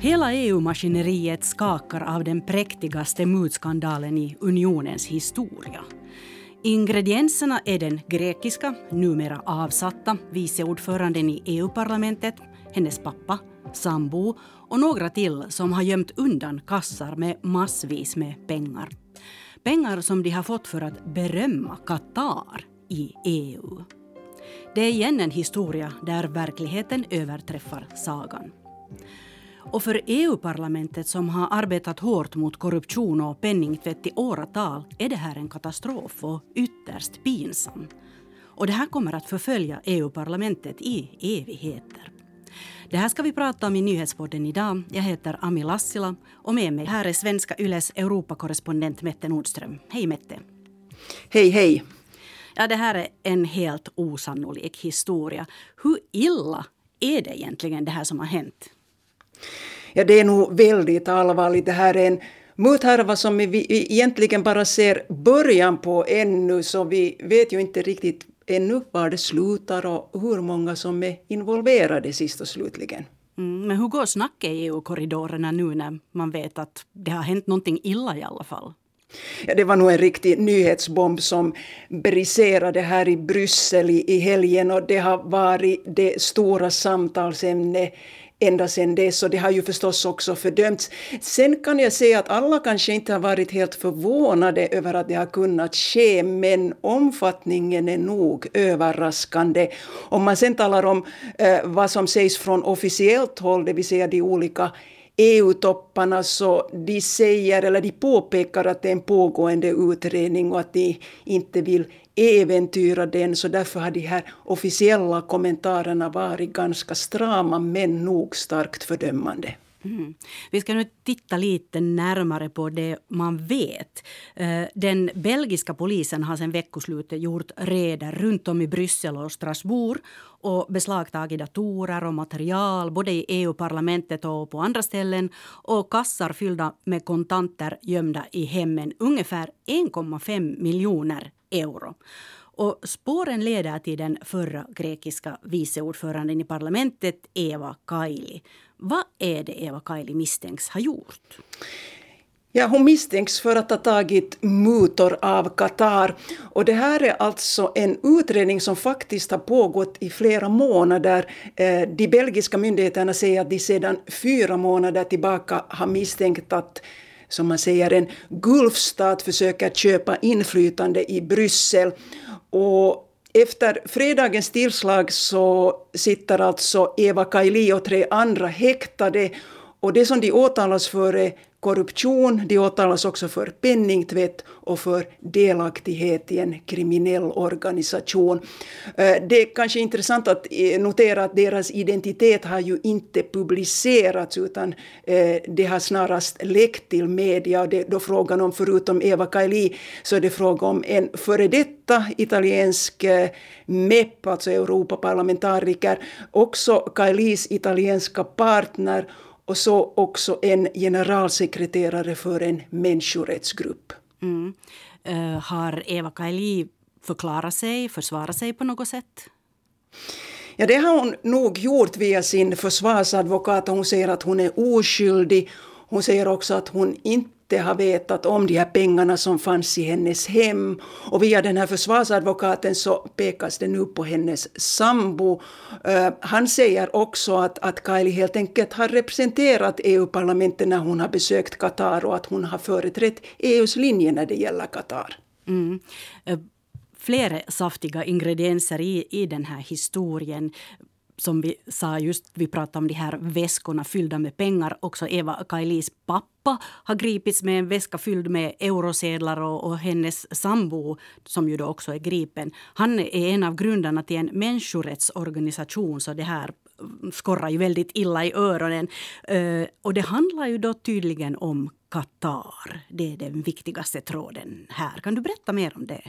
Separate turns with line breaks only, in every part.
Hela EU-maskineriet skakar av den präktigaste mutskandalen i unionens historia. Ingredienserna är den grekiska, numera avsatta, viceordföranden i EU-parlamentet, hennes pappa, sambo och några till som har gömt undan kassar med massvis med pengar. Pengar som de har fått för att berömma Qatar i EU. Det är igen en historia där verkligheten överträffar sagan. Och för EU-parlamentet som har arbetat hårt mot korruption och penningtvätt i åratal är det här en katastrof och ytterst pinsam. Och det här kommer att förfölja EU-parlamentet i evigheter. Det här ska vi prata om i nyhetspodden idag. Jag heter Ami Lassila och med mig här är svenska Yles Europakorrespondent Mette Nordström. Hej Mette!
Hej hej!
Ja, det här är en helt osannolik historia. Hur illa är det egentligen det här som har hänt?
Ja, det är nog väldigt allvarligt. Det här är en muthärva som vi egentligen bara ser början på ännu, så vi vet ju inte riktigt ännu var det slutar och hur många som är involverade sist och slutligen.
Mm, men hur går snacket i EU-korridorerna nu när man vet att det har hänt någonting illa i alla fall?
Ja, det var nog en riktig nyhetsbomb som briserade här i Bryssel i, i helgen och det har varit det stora samtalsämnet ända sedan dess och det har ju förstås också fördömts. Sen kan jag säga att alla kanske inte har varit helt förvånade över att det har kunnat ske men omfattningen är nog överraskande. Om man sen talar om eh, vad som sägs från officiellt håll, det vill säga de olika EU-topparna så de säger, eller de påpekar att det är en pågående utredning och att de inte vill äventyra den, så därför har de här officiella kommentarerna varit ganska strama men nog starkt fördömande.
Mm. Vi ska nu titta lite närmare på det man vet. Eh, den belgiska polisen har sedan veckoslutet gjort reder runt om i Bryssel och Strasbourg och beslagtagit datorer och material både i EU-parlamentet och på andra ställen och kassar fyllda med kontanter gömda i hemmen. Ungefär 1,5 miljoner euro. Och spåren leder till den förra grekiska viceordföranden i parlamentet, Eva Kaili. Vad är det Eva Kaili misstänks ha gjort?
Ja, hon misstänks för att ha tagit mutor av Qatar. Och det här är alltså en utredning som faktiskt har pågått i flera månader. Eh, de belgiska myndigheterna säger att de sedan fyra månader tillbaka har misstänkt att som man säger, en Gulfstat försöker köpa inflytande i Bryssel. Och efter fredagens tillslag så sitter alltså Eva Kaili och tre andra häktade. Och det som de åtalas för är korruption, de åtalas också för penningtvätt och för delaktighet i en kriminell organisation. Eh, det är kanske intressant att eh, notera att deras identitet har ju inte publicerats utan eh, det har snarast läckt till media. Och det är då frågan om, förutom Eva Kaili, så är det fråga om en före detta italiensk MEP, alltså Europaparlamentariker, också Kailis italienska partner och så också en generalsekreterare för en människorättsgrupp.
Mm. Uh, har Eva Kaili förklarat sig, försvarat sig på något sätt?
Ja, det har hon nog gjort via sin försvarsadvokat. Hon säger att hon är oskyldig. Hon säger också att hon inte inte har vetat om de här pengarna som fanns i hennes hem. Och via den här försvarsadvokaten så pekas det nu på hennes sambo. Uh, han säger också att, att Kylie helt enkelt har representerat EU-parlamentet när hon har besökt Qatar och att hon har företrätt EUs linje när det gäller Qatar.
Mm. Uh, flera saftiga ingredienser i, i den här historien som vi sa just, vi pratade om de här väskorna fyllda med pengar. Också Eva Kailis pappa har gripits med en väska fylld med eurosedlar och, och hennes sambo, som ju då också är gripen, han är en av grundarna till en människorättsorganisation, så det här skorrar ju väldigt illa i öronen. Eh, och det handlar ju då tydligen om Qatar. Det är den viktigaste tråden här. Kan du berätta mer om det?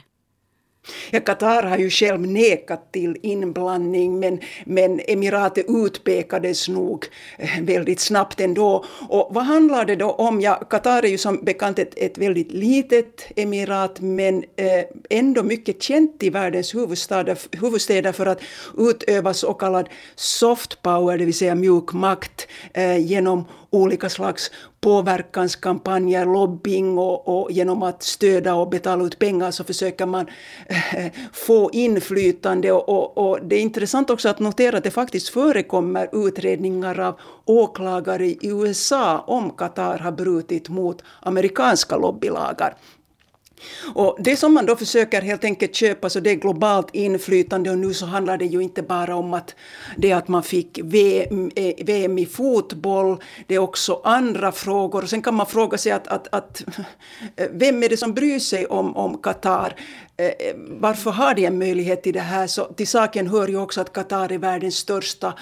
Ja, Qatar har ju själv nekat till inblandning men, men emiratet utpekades nog eh, väldigt snabbt ändå. Och vad handlar det då om? Ja, Qatar är ju som bekant ett, ett väldigt litet emirat men eh, ändå mycket känt i världens huvudstäder, huvudstäder för att utöva så kallad soft power, det vill säga mjuk makt, eh, genom olika slags påverkanskampanjer, lobbying och, och, genom att stödja och betala ut pengar så försöker man äh, få inflytande. Och, och, och, det är intressant också att notera att det faktiskt förekommer utredningar av åklagare i USA om Qatar har brutit mot amerikanska lobbylagar. Och det som man då försöker helt enkelt köpa så det är globalt inflytande och nu så handlar det ju inte bara om att det att man fick VM, eh, VM i fotboll, det är också andra frågor. Sen kan man fråga sig att, att, att eh, vem är det som bryr sig om, Qatar? Eh, varför har de en möjlighet till det här? Så till saken hör ju också att Qatar är världens största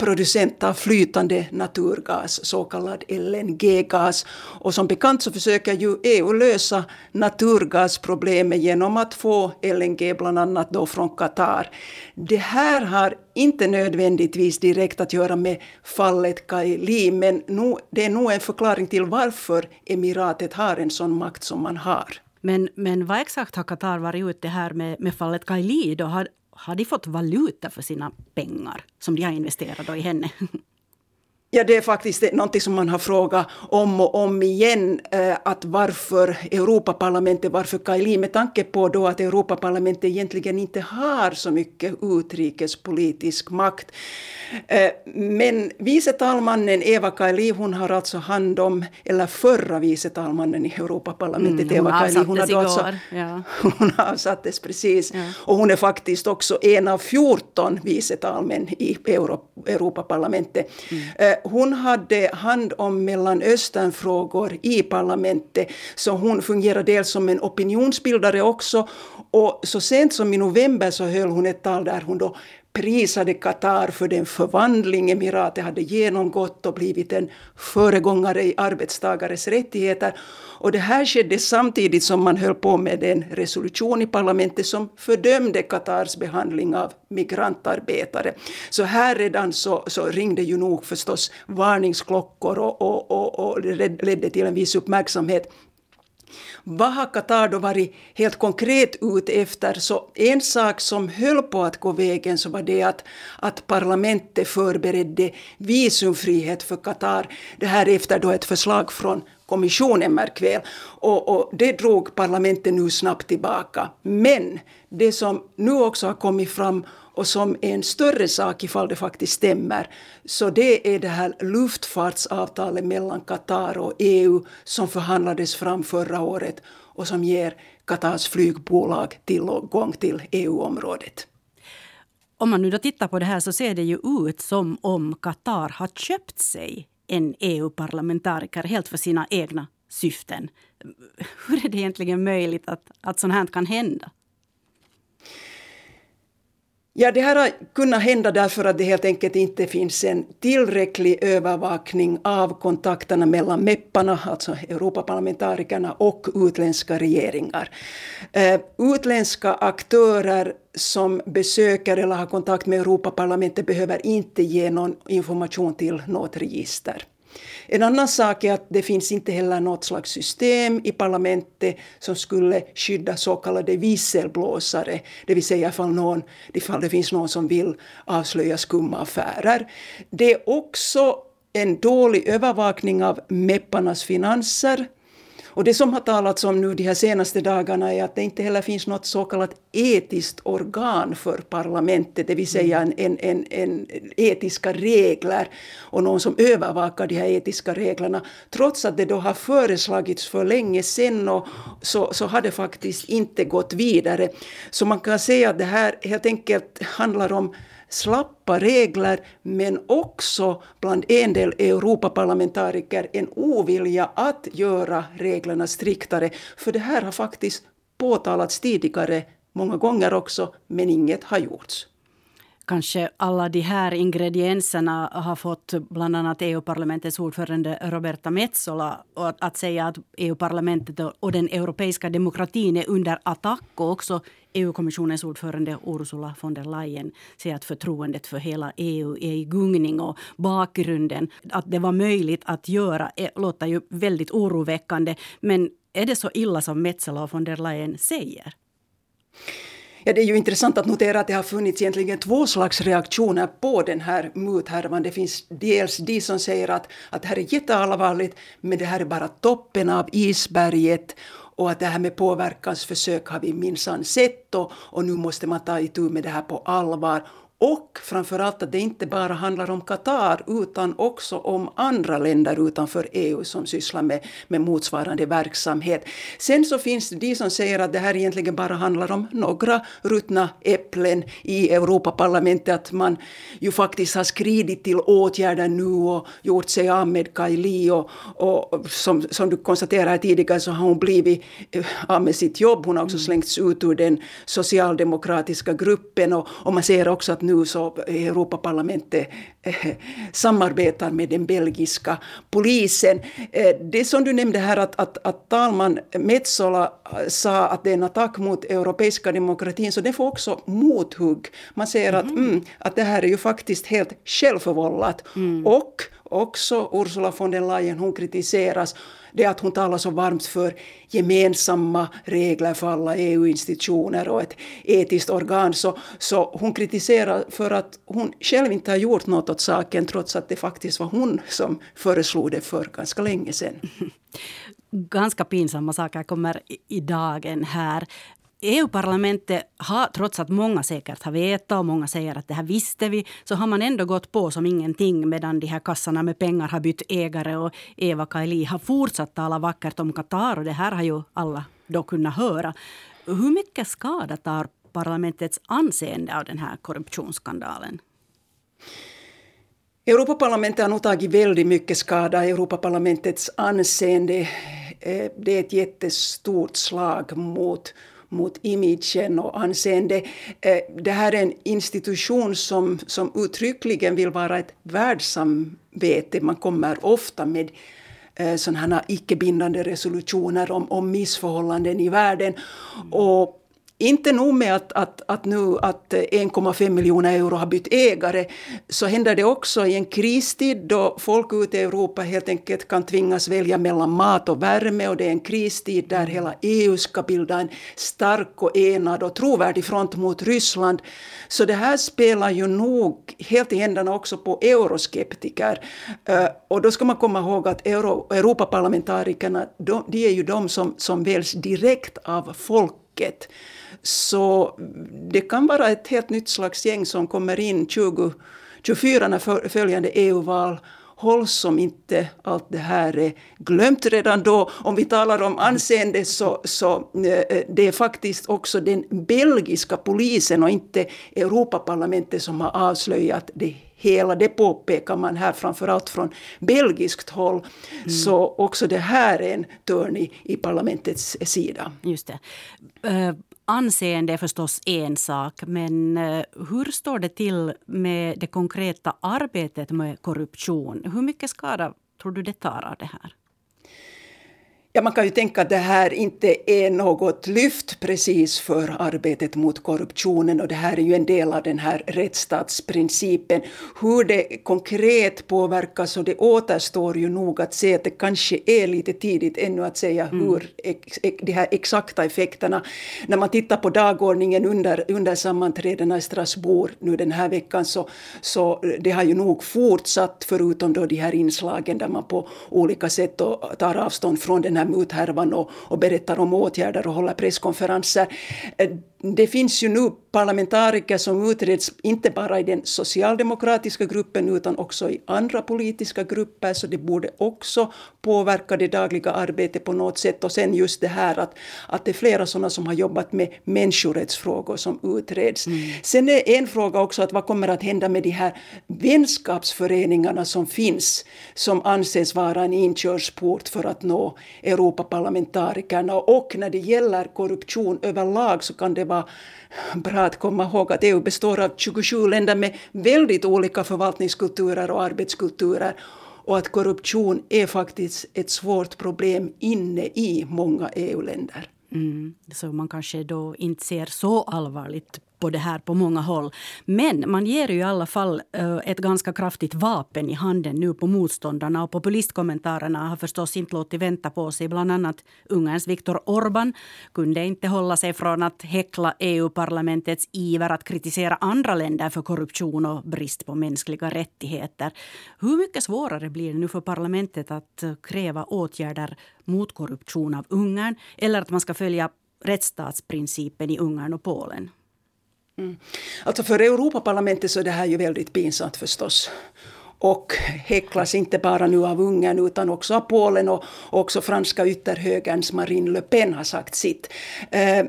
producent av flytande naturgas, så kallad LNG-gas. Och som bekant så försöker ju EU lösa naturgasproblemet genom att få LNG bland annat då från Qatar. Det här har inte nödvändigtvis direkt att göra med fallet Kaili, men nu, det är nog en förklaring till varför emiratet har en sån makt som man har.
Men, men vad exakt har Qatar varit ute här med, med fallet Kaili? Då? Har, har de fått valuta för sina pengar som de har investerat i henne?
Ja, det är faktiskt något som man har frågat om och om igen. Eh, att varför Europaparlamentet, varför Kaili? Med tanke på då att Europaparlamentet egentligen inte har så mycket utrikespolitisk makt. Eh, men vice talmannen Eva Kaili, hon har alltså hand om, eller förra vice talmannen i Europaparlamentet,
mm,
Eva
Kaili, hon, hade alltså,
ja. hon avsattes precis. Ja. Och hon är faktiskt också en av 14 vice talmän i Euro, Europaparlamentet. Mm. Hon hade hand om Mellanösternfrågor i parlamentet, så hon fungerade dels som en opinionsbildare också. Och så sent som i november så höll hon ett tal där hon då prisade Qatar för den förvandling emiratet hade genomgått och blivit en föregångare i arbetstagares rättigheter. Och det här skedde samtidigt som man höll på med en resolution i parlamentet som fördömde Qatars behandling av migrantarbetare. Så här redan så, så ringde ju nog förstås varningsklockor och, och, och, och det ledde till en viss uppmärksamhet. Vad har Qatar då varit helt konkret ute efter? Så en sak som höll på att gå vägen så var det att, att parlamentet förberedde visumfrihet för Qatar. Det här efter då ett förslag från kommissionen, märk väl. Och, och, det drog parlamentet nu snabbt tillbaka. Men det som nu också har kommit fram och som är en större sak ifall det faktiskt stämmer, så det är det här luftfartsavtalet mellan Qatar och EU som förhandlades fram förra året och som ger Qatars flygbolag tillgång till EU-området.
Om man nu då tittar på det här så ser det ju ut som om Qatar har köpt sig en EU-parlamentariker helt för sina egna syften. Hur är det egentligen möjligt att, att sånt här kan hända?
Ja, det här har kunnat hända därför att det helt enkelt inte finns en tillräcklig övervakning av kontakterna mellan mepparna, alltså Europaparlamentarikerna, och utländska regeringar. Eh, utländska aktörer som besöker eller har kontakt med Europaparlamentet behöver inte ge någon information till något register. En annan sak är att det finns inte heller något slags system i parlamentet som skulle skydda så kallade visselblåsare, det vill säga ifall, någon, ifall det finns någon som vill avslöja skumma affärer. Det är också en dålig övervakning av mepparnas finanser och det som har talats om nu de här senaste dagarna är att det inte heller finns något så kallat etiskt organ för parlamentet, det vill säga en, en, en, en etiska regler och någon som övervakar de här etiska reglerna. Trots att det då har föreslagits för länge sedan och så, så har det faktiskt inte gått vidare. Så man kan säga att det här helt enkelt handlar om slappa regler men också bland en del Europaparlamentariker en ovilja att göra reglerna striktare. För det här har faktiskt påtalats tidigare, många gånger också, men inget har gjorts
kanske alla de här ingredienserna har fått bland annat EU-parlamentets ordförande Roberta Metsola att säga att EU-parlamentet och den europeiska demokratin är under attack. Och också EU-kommissionens ordförande Ursula von der Leyen säger att förtroendet för hela EU är i gungning. Och bakgrunden, att det var möjligt att göra, låter ju väldigt oroväckande. Men är det så illa som Metsola och von der Leyen säger?
Ja, det är ju intressant att notera att det har funnits egentligen två slags reaktioner på den här muthärvan. Det finns dels de som säger att, att det här är jätteallvarligt, men det här är bara toppen av isberget och att det här med påverkansförsök har vi minsann sett och, och nu måste man ta itu med det här på allvar. Och framförallt att det inte bara handlar om Qatar utan också om andra länder utanför EU som sysslar med, med motsvarande verksamhet. Sen så finns det de som säger att det här egentligen bara handlar om några ruttna äpplen i Europaparlamentet. Att man ju faktiskt har skridit till åtgärder nu och gjort sig av med Kaili. Och, och som, som du konstaterade tidigare så har hon blivit eh, av med sitt jobb. Hon har också slängts ut ur den socialdemokratiska gruppen. Och, och man ser också att nu så Europaparlamentet eh, samarbetar med den belgiska polisen. Eh, det som du nämnde här att, att, att talman Metsola sa att det är en attack mot europeiska demokratin, så det får också mothugg. Man säger mm. att, mm, att det här är ju faktiskt helt självförvållat. Mm. Och också Ursula von der Leyen, hon kritiseras det att hon talar så varmt för gemensamma regler för alla EU-institutioner och ett etiskt organ. Så, så hon kritiserar för att hon själv inte har gjort något åt saken trots att det faktiskt var hon som föreslog det för ganska länge sedan.
Ganska pinsamma saker kommer i dagen här. EU-parlamentet har, trots att många säkert har vetat och många säger att det här visste vi, så har man ändå gått på som ingenting medan de här kassarna med pengar har bytt ägare och Eva Kaili har fortsatt tala vackert om Qatar och det här har ju alla då kunnat höra. Hur mycket skada tar parlamentets anseende av den här korruptionsskandalen?
Europaparlamentet har nog tagit väldigt mycket skada. Europaparlamentets anseende eh, det är ett jättestort slag mot mot imagen och anseende. Eh, det här är en institution som, som uttryckligen vill vara ett världssamvete. Man kommer ofta med eh, sådana icke-bindande resolutioner om, om missförhållanden i världen. Och inte nog med att, att, att nu att 1,5 miljoner euro har bytt ägare, så händer det också i en kristid då folk ute i Europa helt enkelt kan tvingas välja mellan mat och värme och det är en kristid där hela EU ska bilda en stark och enad och trovärdig front mot Ryssland. Så det här spelar ju nog helt i händerna också på euroskeptiker. Eh, och då ska man komma ihåg att Euro, Europaparlamentarikerna, de, de är ju de som, som väljs direkt av folket. Så det kan vara ett helt nytt slags gäng som kommer in 2024 när följande EU-val hålls som inte allt det här är glömt redan då. Om vi talar om anseende så, så eh, det är faktiskt också den belgiska polisen och inte Europaparlamentet som har avslöjat det hela. Det påpekar man här framförallt från belgiskt håll. Mm. Så också det här är en törn i, i parlamentets sida.
Just det. Anseende är förstås en sak, men eh, hur står det till med det konkreta arbetet med korruption? Hur mycket skada tror du det tar av det här?
Ja, man kan ju tänka att det här inte är något lyft precis för arbetet mot korruptionen och det här är ju en del av den här rättsstatsprincipen. Hur det konkret påverkas och det återstår ju nog att se att det kanske är lite tidigt ännu att säga mm. hur ex, de här exakta effekterna. När man tittar på dagordningen under, under sammanträdena i Strasbourg nu den här veckan så, så det har ju nog fortsatt förutom då de här inslagen där man på olika sätt tar avstånd från den här muthärvan och, och berättar om åtgärder och håller presskonferenser. Eh, det finns ju nu parlamentariker som utreds inte bara i den socialdemokratiska gruppen utan också i andra politiska grupper så det borde också påverka det dagliga arbetet på något sätt. Och sen just det här att, att det är flera sådana som har jobbat med människorättsfrågor som utreds. Mm. Sen är en fråga också att vad kommer att hända med de här vänskapsföreningarna som finns som anses vara en inkörsport för att nå Europaparlamentarikerna. Och när det gäller korruption överlag så kan det vara bra att komma ihåg att EU består av 27 länder med väldigt olika förvaltningskulturer och arbetskulturer och att korruption är faktiskt ett svårt problem inne i många EU-länder.
Mm, så man kanske då inte ser så allvarligt på det här på många håll. Men man ger ju i alla fall eh, ett ganska kraftigt vapen i handen nu på motståndarna. Och populistkommentarerna har förstås inte låtit vänta på sig. Bland annat Ungerns Viktor Orban kunde inte hålla sig från att häckla EU-parlamentets iver att kritisera andra länder för korruption och brist på mänskliga rättigheter. Hur mycket svårare blir det nu för parlamentet att eh, kräva åtgärder mot korruption av Ungern eller att man ska följa rättsstatsprincipen i Ungern och Polen?
Mm. Alltså för Europaparlamentet så är det här ju väldigt pinsamt förstås och häcklas inte bara nu av Ungern utan också av Polen och också franska ytterhögerns Marine Le Pen har sagt sitt. Eh,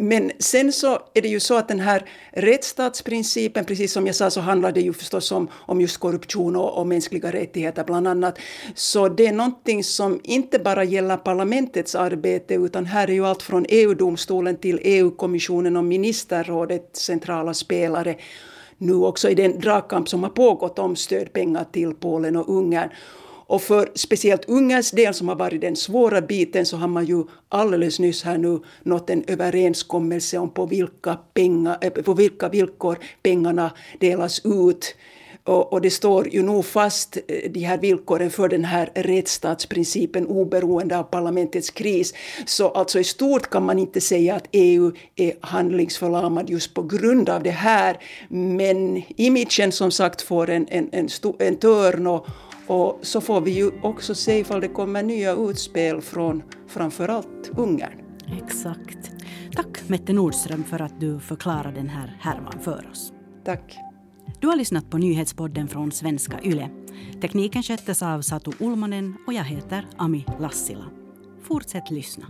men sen så är det ju så att den här rättsstatsprincipen, precis som jag sa så handlar det ju förstås om, om just korruption och, och mänskliga rättigheter bland annat. Så det är någonting som inte bara gäller parlamentets arbete utan här är ju allt från EU-domstolen till EU-kommissionen och ministerrådet centrala spelare nu också i den dragkamp som har pågått om stödpengar till Polen och Ungern. Och för speciellt Ungerns del som har varit den svåra biten så har man ju alldeles nyss här nu nått en överenskommelse om på vilka, pengar, eh, på vilka villkor pengarna delas ut. Och, och, det står ju nog fast eh, de här villkoren för den här rättsstatsprincipen oberoende av parlamentets kris. Så alltså i stort kan man inte säga att EU är handlingsförlamad just på grund av det här. Men imagen som sagt får en, en, en, en törn och, och så får vi ju också se ifall det kommer nya utspel från framförallt Ungern.
Exakt. Tack Mette Nordström för att du förklarade den här härvan för oss.
Tack.
Du har lyssnat på nyhetspodden från svenska YLE. Tekniken sköttes av Satu Ulmanen och jag heter Ami Lassila. Fortsätt lyssna.